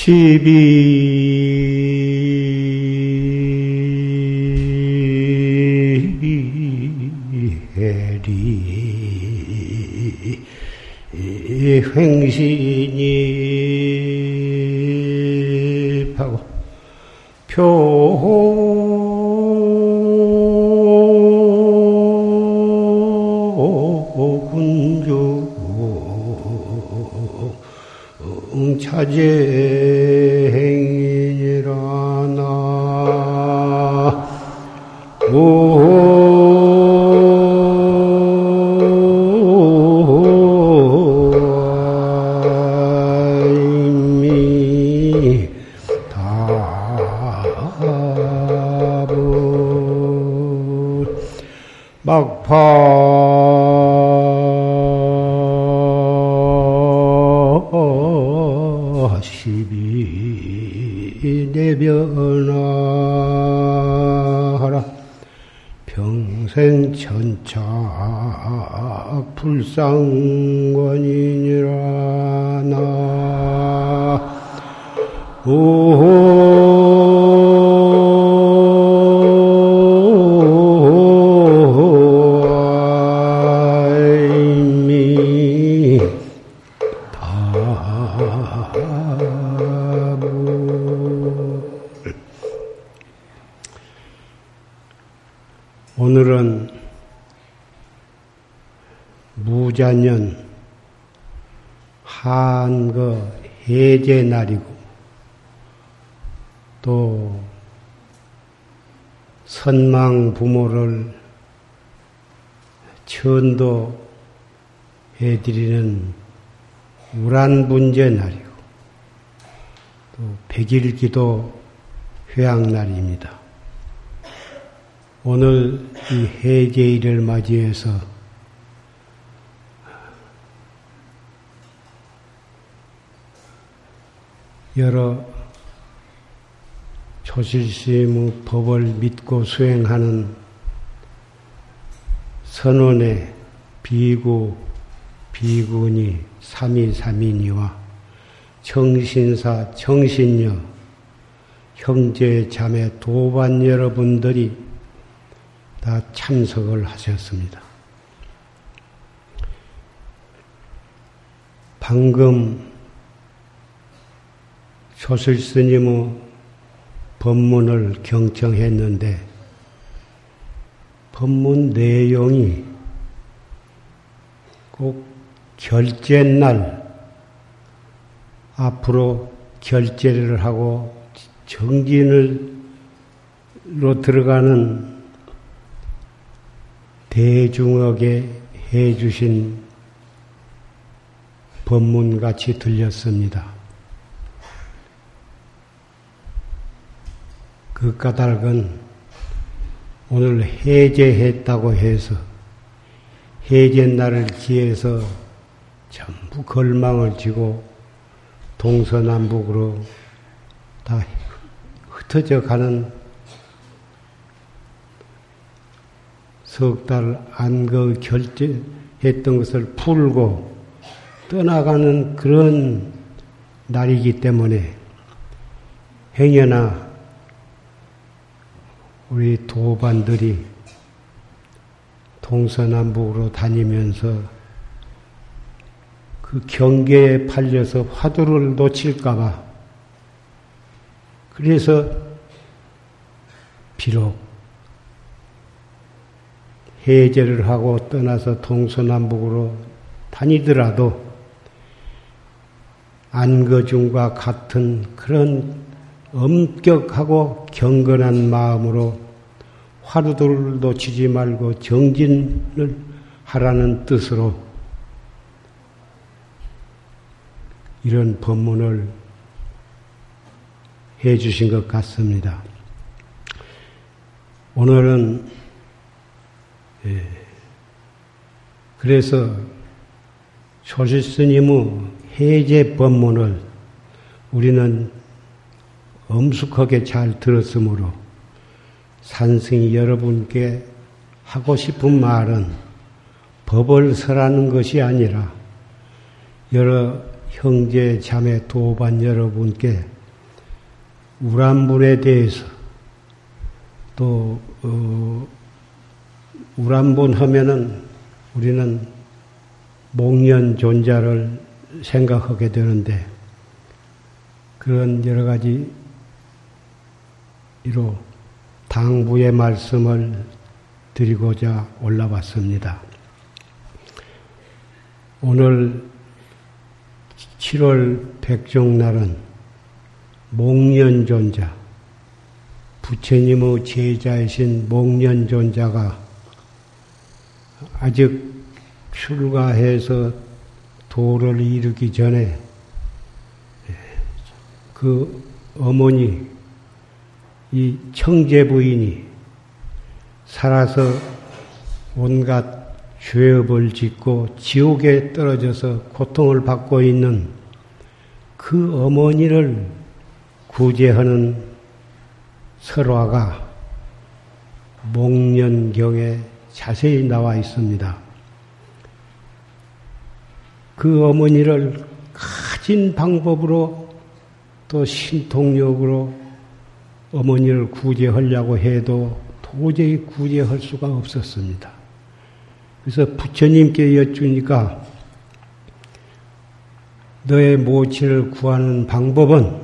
시비해리. 횡신 막파 시비 내변하라. 평생 천차 불상권이니라 나. 이미 무자년 한거 해제 날이고 또 선망 부모를 천도 해 드리는 우란분제 날이고 또 백일기도 회양 날입니다. 오늘 이 해제일을 맞이해서 여러 조실심의 법을 믿고 수행하는 선원의 비구, 비구니, 삼위삼인이와 정신사, 정신녀, 형제, 자매, 도반 여러분들이 다 참석을 하셨습니다. 방금 조실스님의 법문을 경청했는데 법문 내용이 꼭 결제 날 앞으로 결제를 하고 정진을로 들어가는 대중에게 해주신 법문같이 들렸습니다. 그 까닭은 오늘 해제했다고 해서 해제 날을 기해서 전부 걸망을 지고 동서남북으로 다 흩어져 가는 석 달 안거 결제했던 것을 풀고 떠나가는 그런 날이기 때문에 행여나 우리 도반들이 동서남북으로 다니면서 그 경계에 팔려서 화두를 놓칠까봐 그래서 비록 해제를 하고 떠나서 동서남북으로 다니더라도 안거중과 같은 그런 엄격하고 경건한 마음으로 화두를 놓치지 말고 정진을 하라는 뜻으로 이런 법문을 해 주신 것 같습니다. 오늘은 예, 그래서 조실스님의 해제 법문을 우리는 엄숙하게 잘 들었으므로 산승이 여러분께 하고 싶은 말은 법을 설하는 것이 아니라 여러 형제 자매 도반 여러분께 우란분에 대해서 또 어, 우란분 하면은 우리는 목련 존자를 생각하게 되는데 그런 여러 가지 이로 당부의 말씀을 드리고자 올라왔습니다. 오늘 7월 백종날은 목련존자, 부처님의 제자이신 목련존자가 아직 출가해서 도를 이루기 전에 그 어머니, 이 청제 부인이 살아서 온갖 죄업을 짓고 지옥에 떨어져서 고통을 받고 있는 그 어머니를 구제하는 설화가 목련경에 자세히 나와 있습니다. 그 어머니를 가진 방법으로 또 신통력으로 어머니를 구제하려고 해도 도저히 구제할 수가 없었습니다. 그래서 부처님께 여쭈니까 너의 모친을 구하는 방법은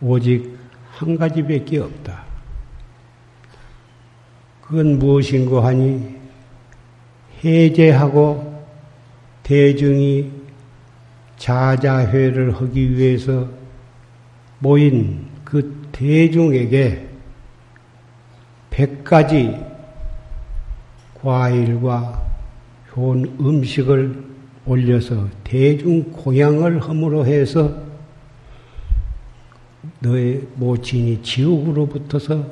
오직 한 가지밖에 없다. 그건 무엇인고 하니 해제하고 대중이 자자회를 하기 위해서 모인 그 대중에게 백 가지 과일과 좋은 음식을 올려서 대중 공양을 함으로 해서 너의 모친이 지옥으로부터서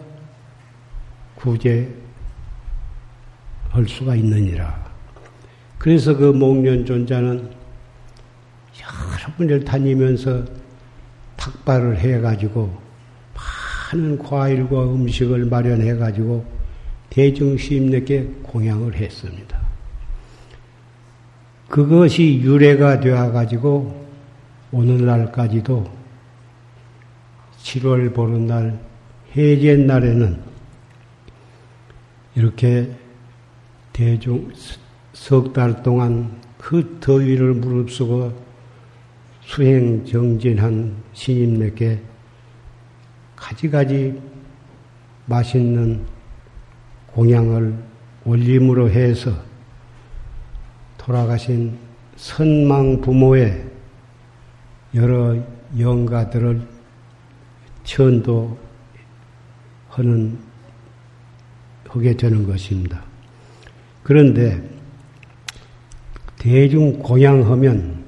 구제할 수가 있느니라. 그래서 그 목련존자는 여러 군데를 다니면서 탁발을 해가지고 많은 과일과 음식을 마련해 가지고 대중 시인에게 공양을 했습니다. 그것이 유래가 되어 가지고 오늘날까지도 7월 보름날 해제 날에는 이렇게 대중 석 달 동안 그 더위를 무릅쓰고 수행 정진한 신임에게 가지가지 맛있는 공양을 올림으로 해서 돌아가신 선망 부모의 여러 영가들을 천도하는 하게 되는 것입니다. 그런데 대중 공양하면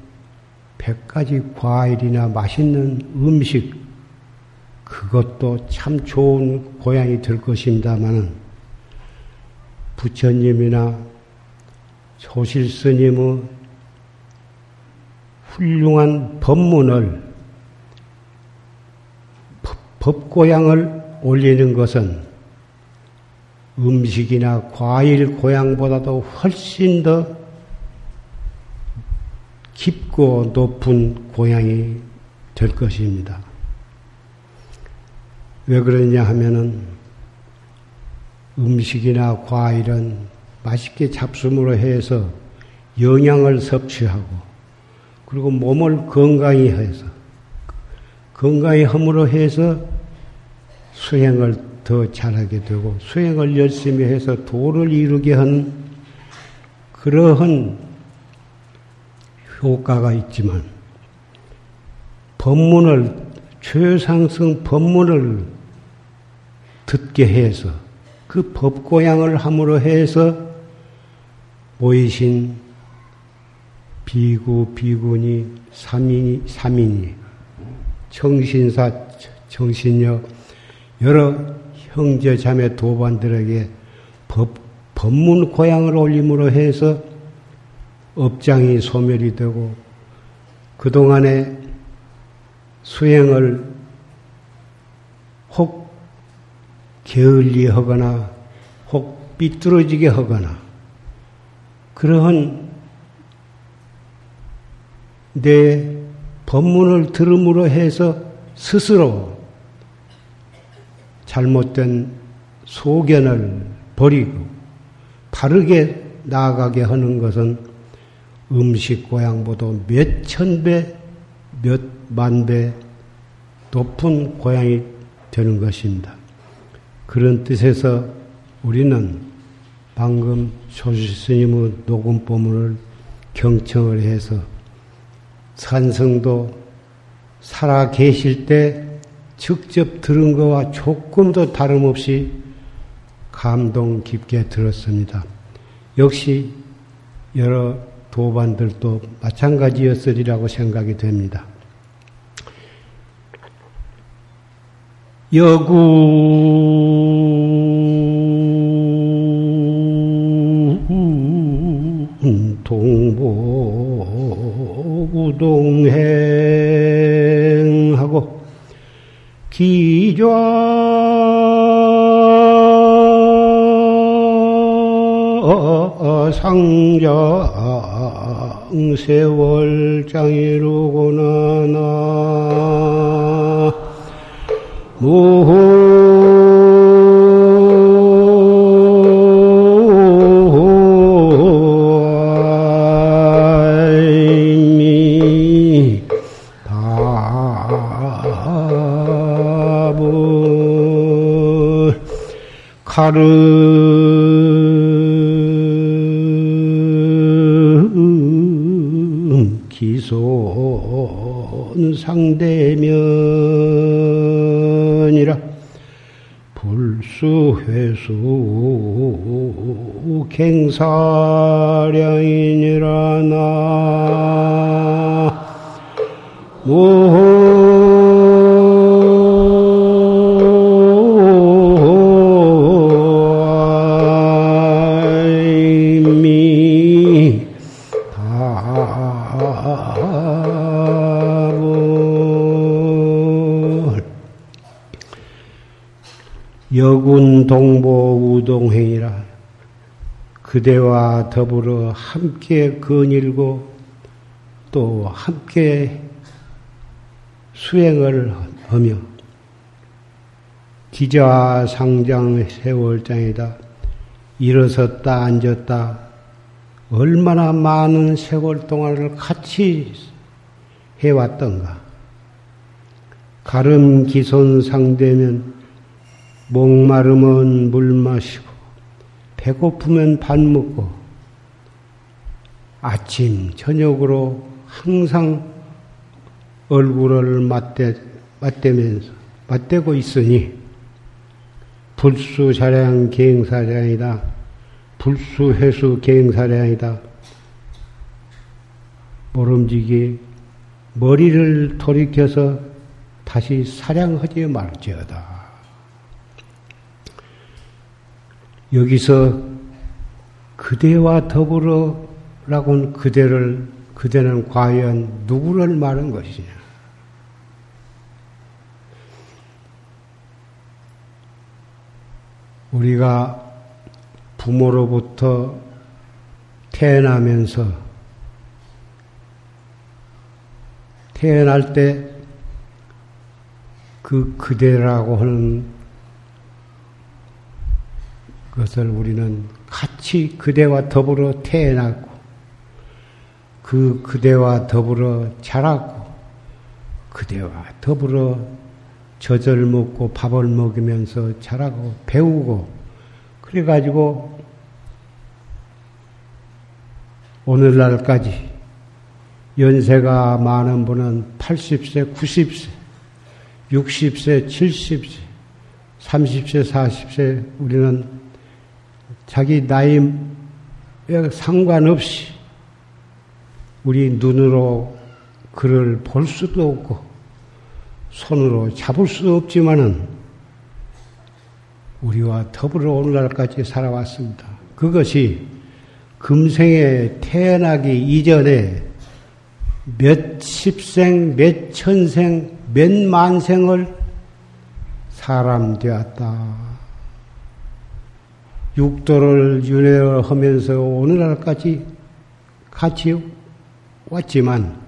백 가지 과일이나 맛있는 음식 그것도 참 좋은 고향이 될 것입니다만은 부처님이나 조실스님의 훌륭한 법문을 법고향을 올리는 것은 음식이나 과일 고향보다도 훨씬 더 깊고 높은 고향이 될 것입니다. 왜 그러냐 하면은 음식이나 과일은 맛있게 잡수으로 해서 영양을 섭취하고 그리고 몸을 건강히 해서 건강히 함으로 해서 수행을 더 잘하게 되고 수행을 열심히 해서 도를 이루게 한 그러한 효과가 있지만 법문을 최상승 법문을 듣게 해서 그 법고양을 함으로 해서 모이신 비구, 비구니, 삼인이, 삼인이, 청신사, 정신녀, 여러 형제 자매 도반들에게 법, 법문 고향을 올림으로 해서 업장이 소멸이 되고 그동안에 수행을 혹 게을리 하거나 혹 삐뚤어지게 하거나 그러한 내 법문을 들음으로 해서 스스로 잘못된 소견을 버리고 바르게 나아가게 하는 것은 음식 고향보다 몇 천 배, 몇 만 배 높은 고향이 되는 것입니다. 그런 뜻에서 우리는 방금 조실 스님의 녹음 법문을 경청을 해서 산성도 살아 계실 때 직접 들은 것과 조금도 다름없이 감동 깊게 들었습니다. 역시 여러 도반들도 마찬가지였으리라고 생각이 됩니다. 여군 동보구동행하고 기좌 상장 세월장이로구나 나 가름 기손 상대 갱사 그대와 더불어 함께 거닐고 또 함께 수행을 하며 기자 상장 세월장이다 일어섰다 앉았다 얼마나 많은 세월 동안을 같이 해왔던가. 가름 기손 상대면 목마르면 물 마시고 배고프면 밥 먹고 아침 저녁으로 항상 얼굴을 맞대, 맞대면서 맞대고 있으니 불수사량 계행사량이다. 불수회수 계행사량이다. 모름지기 머리를 돌이켜서 다시 사량하지 말지어다. 여기서 그대와 더불어라고는 그대를 그대는 과연 누구를 말한 것이냐? 우리가 부모로부터 태어나면서 태어날 때 그 그대라고 하는 것을 우리는 같이 그대와 더불어 태어났고 그 그대와 더불어 자랐고 그대와 더불어 젖을 먹고 밥을 먹으면서 자라고 배우고 그래가지고 오늘날까지 연세가 많은 분은 80세, 90세, 60세, 70세, 30세, 40세 우리는 자기 나이에 상관없이 우리 눈으로 그를 볼 수도 없고 손으로 잡을 수 없지만은 우리와 더불어 오늘날까지 살아왔습니다. 그것이 금생에 태어나기 이전에 몇 십생, 몇 천생, 몇 만생을 사람 되었다. 육도를 윤회하면서 오늘날까지 같이 왔지만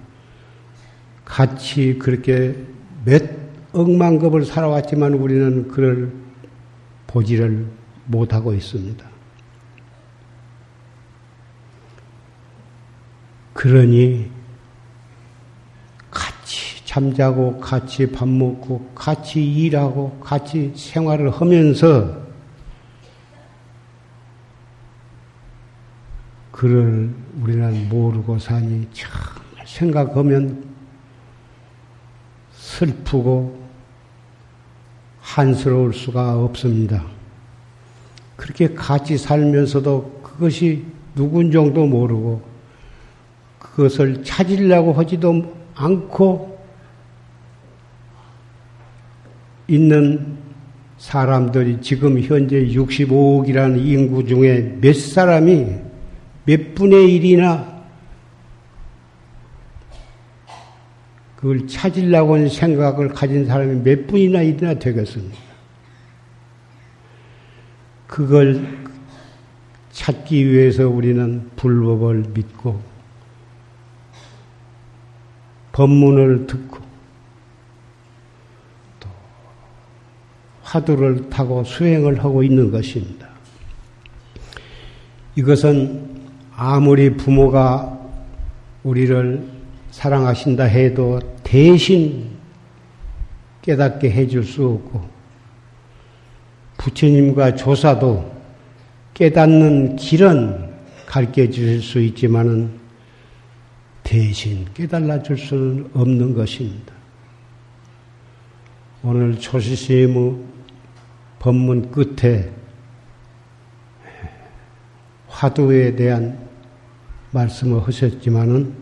같이 그렇게 몇 억만 급을 살아왔지만 우리는 그를 보지를 못하고 있습니다. 그러니 같이 잠자고 같이 밥 먹고 같이 일하고 같이 생활을 하면서 그를 우리는 모르고 사니 참 생각하면 슬프고 한스러울 수가 없습니다. 그렇게 같이 살면서도 그것이 누군 정도 모르고 그것을 찾으려고 하지도 않고 있는 사람들이 지금 현재 65억이라는 인구 중에 몇 사람이 몇 분의 일이나 그걸 찾으려고 하는 생각을 가진 사람이 몇 분이나 일이나 되겠습니까? 그걸 찾기 위해서 우리는 불법을 믿고 법문을 듣고 또 화두를 타고 수행을 하고 있는 것입니다. 이것은 아무리 부모가 우리를 사랑하신다 해도 대신 깨닫게 해줄 수 없고 부처님과 조사도 깨닫는 길은 가르쳐 주실 수 있지만은 대신 깨달아 줄 수는 없는 것입니다. 오늘 초시심의 법문 끝에 화두에 대한 말씀을 하셨지만은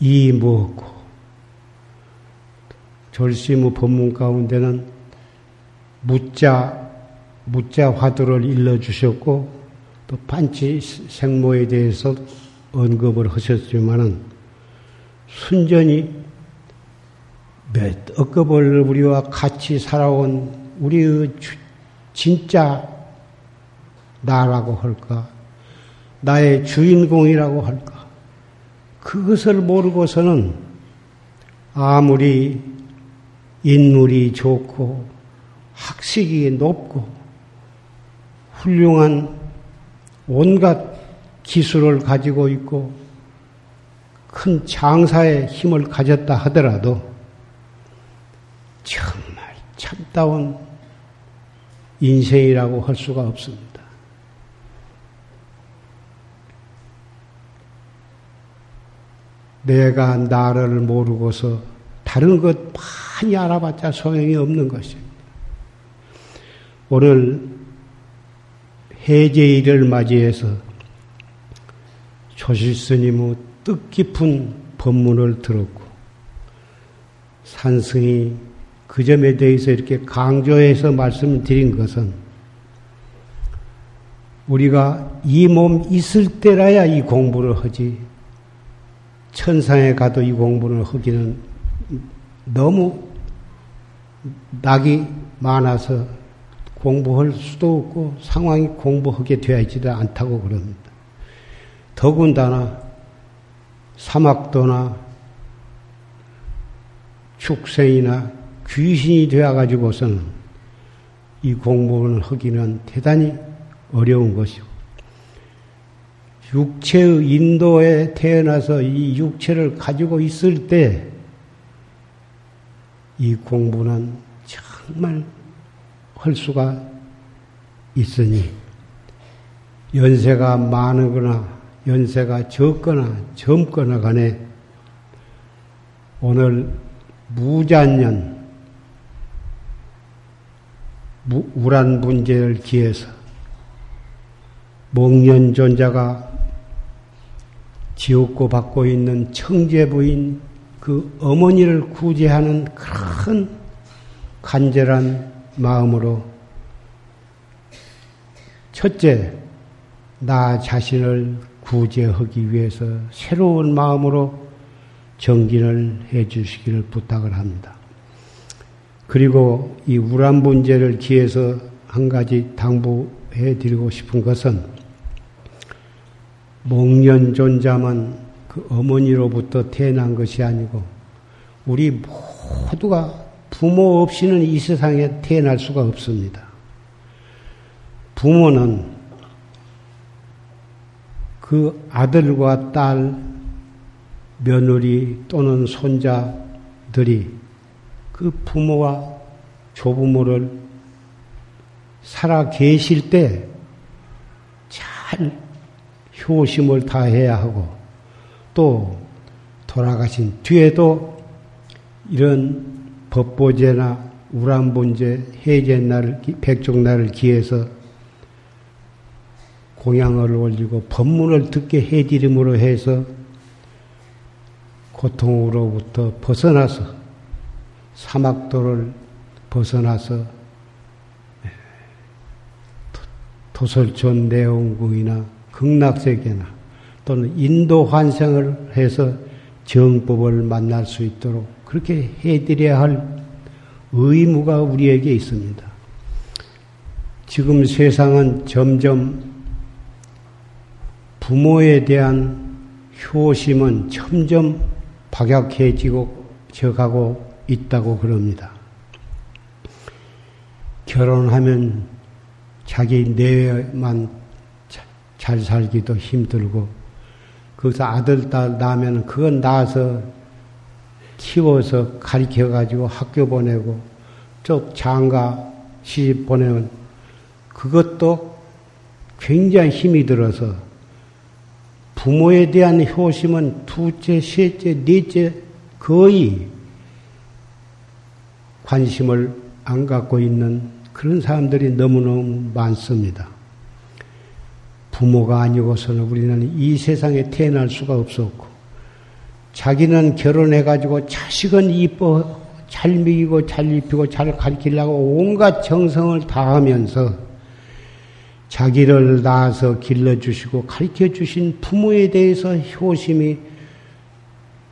이 무엇고 절심의 법문 가운데는 무자 무자 화두를 일러 주셨고 또 반치 생모에 대해서 언급을 하셨지만은 순전히 몇 억급을 우리와 같이 살아온 우리의 진짜 나라고 할까 나의 주인공이라고 할까? 그것을 모르고서는 아무리 인물이 좋고 학식이 높고 훌륭한 온갖 기술을 가지고 있고 큰 장사의 힘을 가졌다 하더라도 정말 참다운 인생이라고 할 수가 없습니다. 내가 나를 모르고서 다른 것 많이 알아봤자 소용이 없는 것입니다. 오늘 해제일을 맞이해서 조실스님의 뜻깊은 법문을 들었고 산승이 그 점에 대해서 이렇게 강조해서 말씀을 드린 것은 우리가 이 몸 있을 때라야 이 공부를 하지 천상에 가도 이 공부를 하기는 너무 낙이 많아서 공부할 수도 없고 상황이 공부하게 되어있지도 않다고 그럽니다. 더군다나 사막도나 축생이나 귀신이 되어가지고서는 이 공부를 하기는 대단히 어려운 것이고 육체의 인도에 태어나서 이 육체를 가지고 있을 때 이 공부는 정말 할 수가 있으니 연세가 많거나 연세가 적거나 젊거나 간에 오늘 무자년 우란 문제를 기해서 목련존자가 지옥고 받고 있는 청제부인 그 어머니를 구제하는 큰 간절한 마음으로 첫째, 나 자신을 구제하기 위해서 새로운 마음으로 정진을 해 주시기를 부탁을 합니다. 그리고 이 우란 문제를 기해서 한 가지 당부해 드리고 싶은 것은 목련존자만 그 어머니로부터 태어난 것이 아니고 우리 모두가 부모 없이는 이 세상에 태어날 수가 없습니다. 부모는 그 아들과 딸, 며느리 또는 손자들이 그 부모와 조부모를 살아 계실 때 잘 효심을 다해야 하고 또 돌아가신 뒤에도 이런 법보제나 우람본제, 해제날, 백종날을 기해서 공양을 올리고 법문을 듣게 해드림으로 해서 고통으로부터 벗어나서 사막도를 벗어나서 예, 도설촌 내원궁이나 극락세계나 또는 인도 환생을 해서 정법을 만날 수 있도록 그렇게 해드려야 할 의무가 우리에게 있습니다. 지금 세상은 점점 부모에 대한 효심은 점점 박약해지고 져가고 있다고 그럽니다. 결혼하면 자기 내외만 잘 살기도 힘들고 거기서 아들, 딸 낳으면 그건 낳아서 키워서 가르쳐 가지고 학교 보내고 또 장가 시집 보내면 그것도 굉장히 힘이 들어서 부모에 대한 효심은 두째, 셋째, 넷째 거의 관심을 안 갖고 있는 그런 사람들이 너무너무 많습니다. 부모가 아니고서는 우리는 이 세상에 태어날 수가 없었고, 자기는 결혼해가지고 자식은 이뻐, 잘 먹이고 잘 입히고 잘 가르치려고 온갖 정성을 다하면서 자기를 낳아서 길러주시고 가르쳐 주신 부모에 대해서 효심이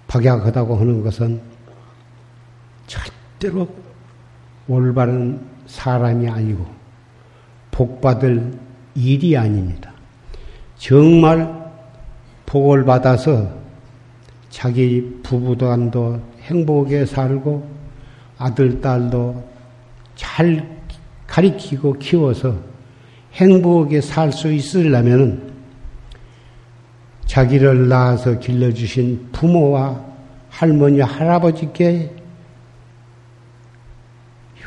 박약하다고 하는 것은 절대로 올바른 사람이 아니고 복받을 일이 아닙니다. 정말 복을 받아서 자기 부부단도 행복하게 살고 아들, 딸도 잘 가리키고 키워서 행복하게 살 수 있으려면 자기를 낳아서 길러주신 부모와 할머니, 할아버지께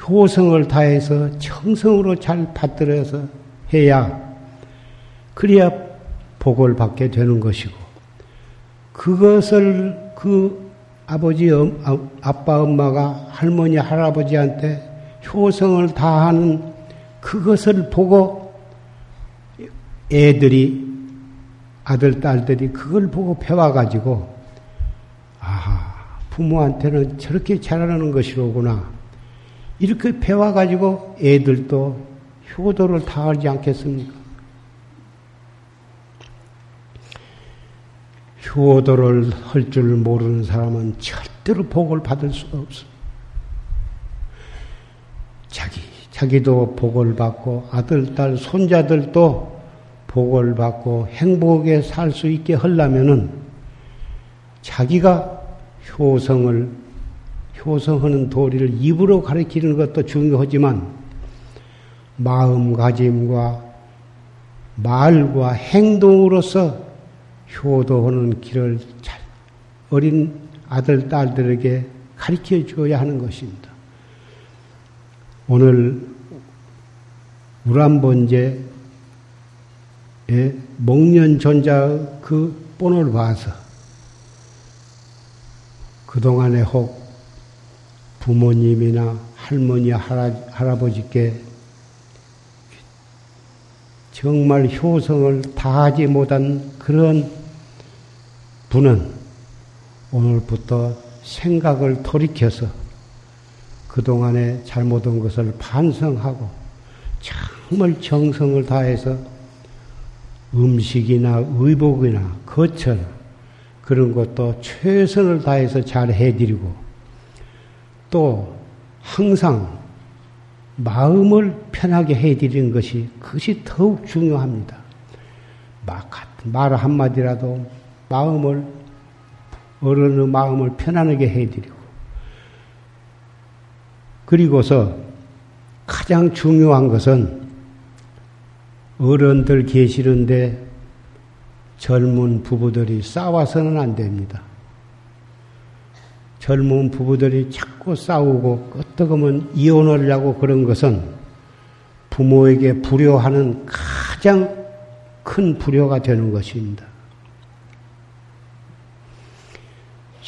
효성을 다해서 정성으로 잘 받들어서 해야 그래야 복을 받게 되는 것이고 그것을 그 아버지, 아, 아빠, 엄마가 할머니, 할아버지한테 효성을 다하는 그것을 보고 애들이 아들, 딸들이 그걸 보고 배워 가지고 아하, 부모한테는 저렇게 잘하는 것이로구나. 이렇게 배워 가지고 애들도 효도를 다하지 않겠습니까? 효도를 할 줄 모르는 사람은 절대로 복을 받을 수가 없습니다. 자기, 자기도 복을 받고 아들, 딸, 손자들도 복을 받고 행복하게 살 수 있게 하려면은 자기가 효성을 효성하는 도리를 입으로 가르치는 것도 중요하지만 마음가짐과 말과 행동으로서 효도하는 길을 잘 어린 아들, 딸들에게 가르쳐 줘야 하는 것입니다. 오늘 우람번제의 목련존자 그 본을 봐서 그동안에 혹 부모님이나 할머니, 할아, 할아버지께 정말 효성을 다하지 못한 그런 분은 오늘부터 생각을 돌이켜서 그동안에 잘못한 것을 반성하고 정말 정성을 다해서 음식이나 의복이나 거처 그런 것도 최선을 다해서 잘 해드리고 또 항상 마음을 편하게 해드리는 것이 그것이 더욱 중요합니다. 말 한마디라도 마음을 어른의 마음을 편안하게 해드리고 그리고서 가장 중요한 것은 어른들 계시는데 젊은 부부들이 싸워서는 안 됩니다. 젊은 부부들이 자꾸 싸우고 끄떡하면 이혼을 하고 그런 것은 부모에게 불효하는 가장 큰 불효가 되는 것입니다.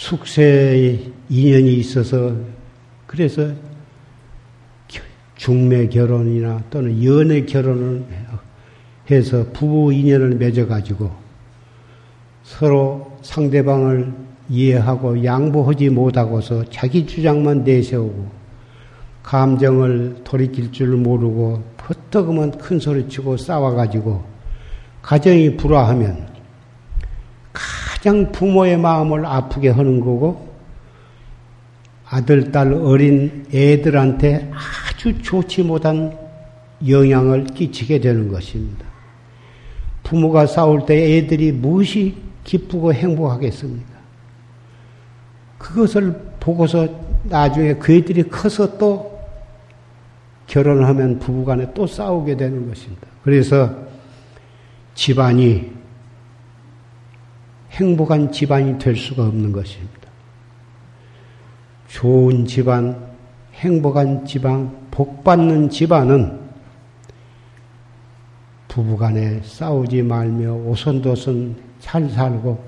숙세의 인연이 있어서 그래서 중매 결혼이나 또는 연애 결혼을 해서 부부 인연을 맺어가지고 서로 상대방을 이해하고 양보하지 못하고서 자기 주장만 내세우고 감정을 돌이킬 줄 모르고 퍼떡으면 큰 소리 치고 싸워가지고 가정이 불화하면 가장 부모의 마음을 아프게 하는 거고 아들, 딸, 어린 애들한테 아주 좋지 못한 영향을 끼치게 되는 것입니다. 부모가 싸울 때 애들이 무엇이 기쁘고 행복하겠습니까? 그것을 보고서 나중에 그 애들이 커서 또 결혼하면 부부간에 또 싸우게 되는 것입니다. 그래서 집안이 행복한 집안이 될 수가 없는 것입니다. 좋은 집안, 행복한 집안, 복받는 집안은 부부간에 싸우지 말며 오손도손 잘 살고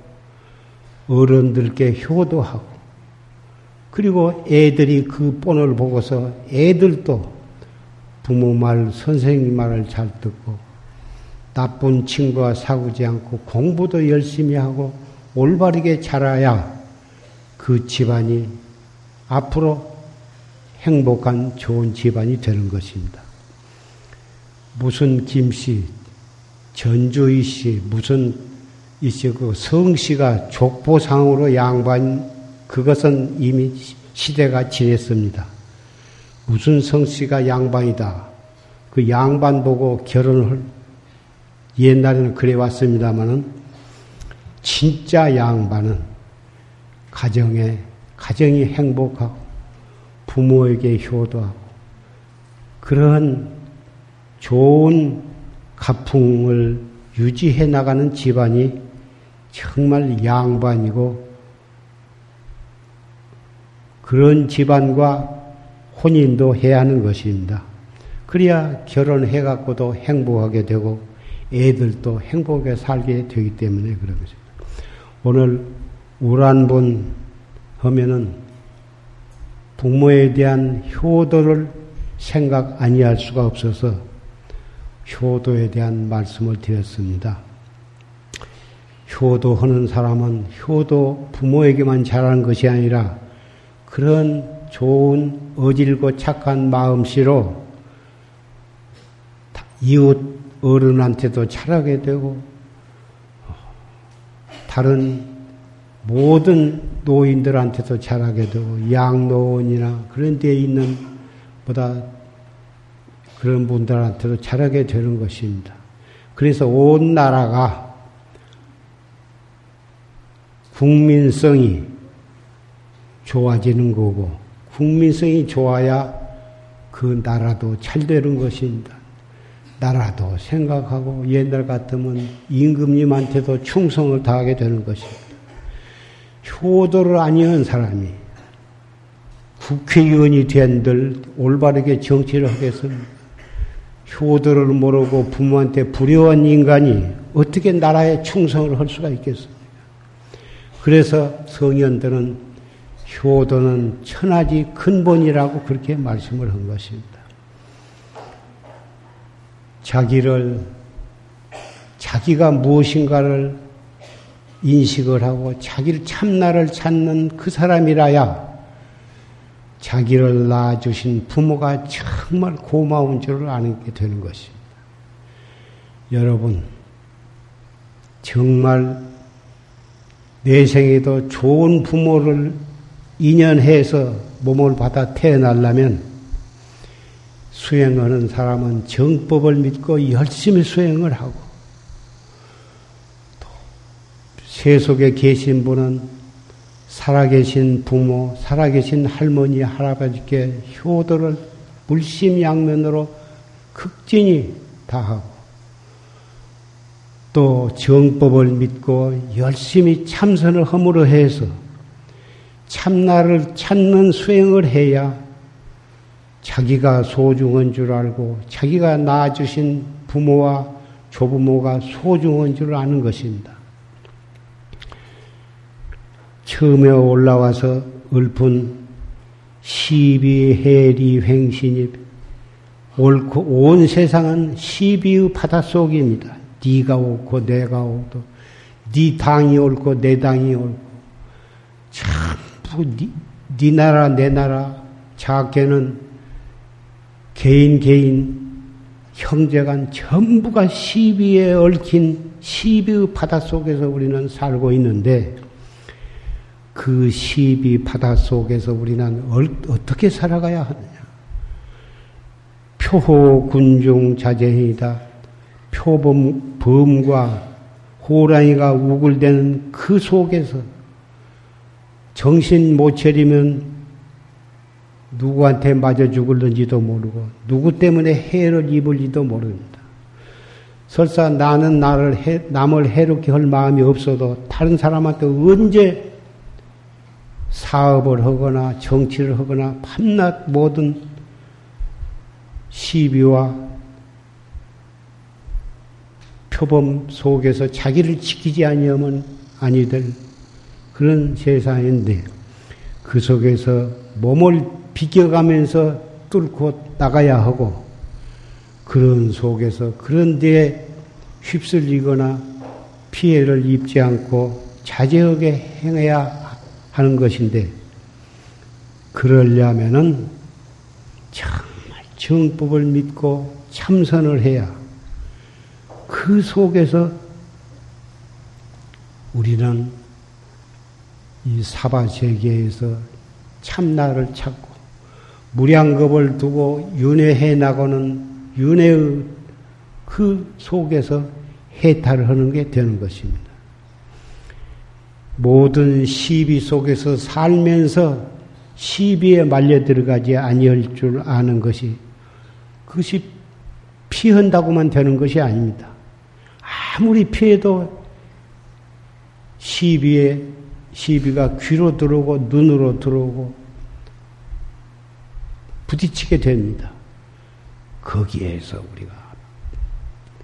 어른들께 효도하고 그리고 애들이 그 본을 보고서 애들도 부모 말, 선생님 말을 잘 듣고 나쁜 친구와 사귀지 않고 공부도 열심히 하고 올바르게 자라야 그 집안이 앞으로 행복한 좋은 집안이 되는 것입니다. 무슨 김씨, 전주희 씨, 무슨 이씨 그 성씨가 족보상으로 양반 그것은 이미 시대가 지냈습니다. 무슨 성씨가 양반이다. 그 양반 보고 결혼을 옛날에는 그래 왔습니다마는 진짜 양반은 가정에 가정이 행복하고 부모에게 효도하고 그러한 좋은 가풍을 유지해 나가는 집안이 정말 양반이고 그런 집안과 혼인도 해야 하는 것입니다. 그래야 결혼해 갖고도 행복하게 되고 애들도 행복하게 살게 되기 때문에 그런 것입니다. 오늘 우란본 하면은 부모에 대한 효도를 생각 아니할 수가 없어서 효도에 대한 말씀을 드렸습니다. 효도하는 사람은 효도 부모에게만 잘하는 것이 아니라 그런 좋은 어질고 착한 마음씨로 이웃 어른한테도 잘하게 되고 다른 모든 노인들한테도 잘하게 되고 양노원이나 그런 데에 있는 보다 그런 분들한테도 잘하게 되는 것입니다. 그래서 온 나라가 국민성이 좋아지는 거고 국민성이 좋아야 그 나라도 잘 되는 것입니다. 나라도 생각하고 옛날 같으면 임금님한테도 충성을 다하게 되는 것입니다. 효도를 아니한 사람이 국회의원이 된들 올바르게 정치를 하겠습니까? 효도를 모르고 부모한테 불효한 인간이 어떻게 나라에 충성을 할 수가 있겠습니까? 그래서 성현들은 효도는 천하지 근본이라고 그렇게 말씀을 한 것입니다. 자기를 자기가 무엇인가를 인식을 하고 자기를 참나를 찾는 그 사람이라야 자기를 낳아주신 부모가 정말 고마운 줄을 아게 되는 것입니다. 여러분, 정말 내 생에도 좋은 부모를 인연해서 몸을 받아 태어나려면 수행하는 사람은 정법을 믿고 열심히 수행을 하고 또 세속에 계신 분은 살아계신 부모, 살아계신 할머니, 할아버지께 효도를 물심양면으로 극진히 다하고 또 정법을 믿고 열심히 참선을 허물어 해서 참나를 찾는 수행을 해야 자기가 소중한 줄 알고 자기가 낳아주신 부모와 조부모가 소중한 줄 아는 것입니다. 처음에 올라와서 읊은 시비 해리 횡신이 옳고 온 세상은 시비의 바닷속입니다. 네가 옳고 내가 옳고 네 당이 옳고 내 당이 옳고 전부 네, 네 나라 내 나라 작게는 개인 개인 형제간 전부가 시비에 얽힌 시비의 바닷속에서 우리는 살고 있는데 그 시비 바닷속에서 우리는 어떻게 살아가야 하느냐? 표호 군중 자제이다. 표범 범과 호랑이가 우글대는 그 속에서 정신 못 차리면 누구한테 맞아 죽을는지도 모르고 누구 때문에 해를 입을지도 모릅니다. 설사 나는 나를 해, 남을 해롭게 할 마음이 없어도 다른 사람한테 언제 사업을 하거나 정치를 하거나 밤낮 모든 시비와 표범 속에서 자기를 지키지 아니하면 아니 될 그런 세상인데 그 속에서 몸을 비껴가면서 뚫고 나가야 하고 그런 속에서 그런 데에 휩쓸리거나 피해를 입지 않고 자제하게 행해야 하는 것인데 그러려면은 정말 정법을 믿고 참선을 해야 그 속에서 우리는 이 사바 세계에서 참나를 찾고 무량겁을 두고 윤회해 나가는 윤회의 그 속에서 해탈을 하는 게 되는 것입니다. 모든 시비 속에서 살면서 시비에 말려 들어가지 아니할 줄 아는 것이 그것이 피한다고만 되는 것이 아닙니다. 아무리 피해도 시비에 시비가 귀로 들어오고 눈으로 들어오고 부딪히게 됩니다. 거기에서 우리가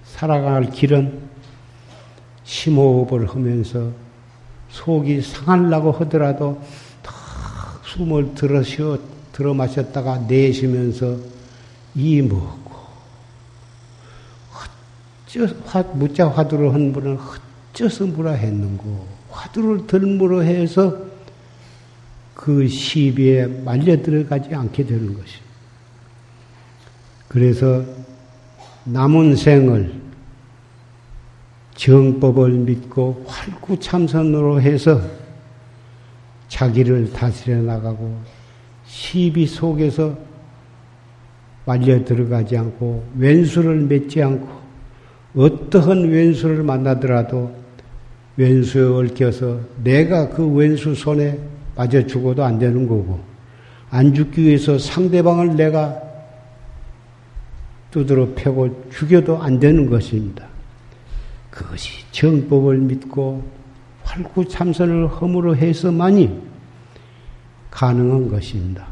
살아갈 길은 심호흡을 하면서 속이 상하려고 하더라도 탁 숨을 들어 쉬어 들어 마셨다가 내쉬면서 이 먹고 화, 무자 화두를 한 분은 헛쪄서 무라 했는고 화두를 들무로 해서 그 시비에 말려 들어가지 않게 되는 것이. 그래서 남은 생을 정법을 믿고 활구참선으로 해서 자기를 다스려 나가고 시비 속에서 말려 들어가지 않고 왼수를 맺지 않고 어떠한 왼수를 만나더라도 왼수에 얽혀서 내가 그 왼수 손에 맞아 죽어도 안 되는 거고 안 죽기 위해서 상대방을 내가 두드러 패고 죽여도 안 되는 것입니다. 그것이 정법을 믿고 활구참선을 허물어 해서만이 가능한 것입니다.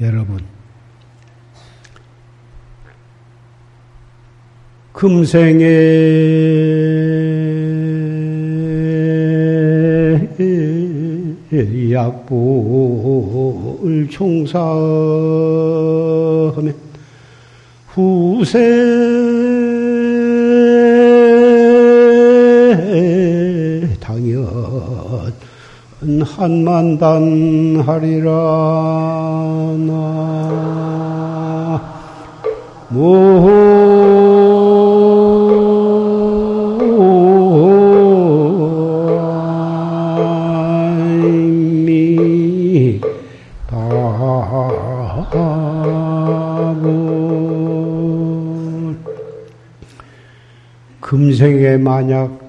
여러분, 금생에 약보를 총사하면 후세 당연 한만단 하리라 나. 금 생에 만약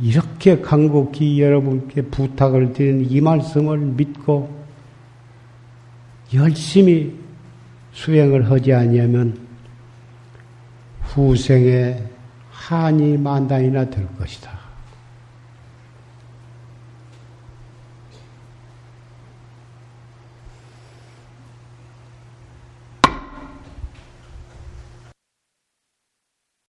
이렇게 간곡히 여러분께 부탁을 드린 이 말씀을 믿고 열심히 수행을 하지 아니하면 후생에 한이 만단이나 될 것이다.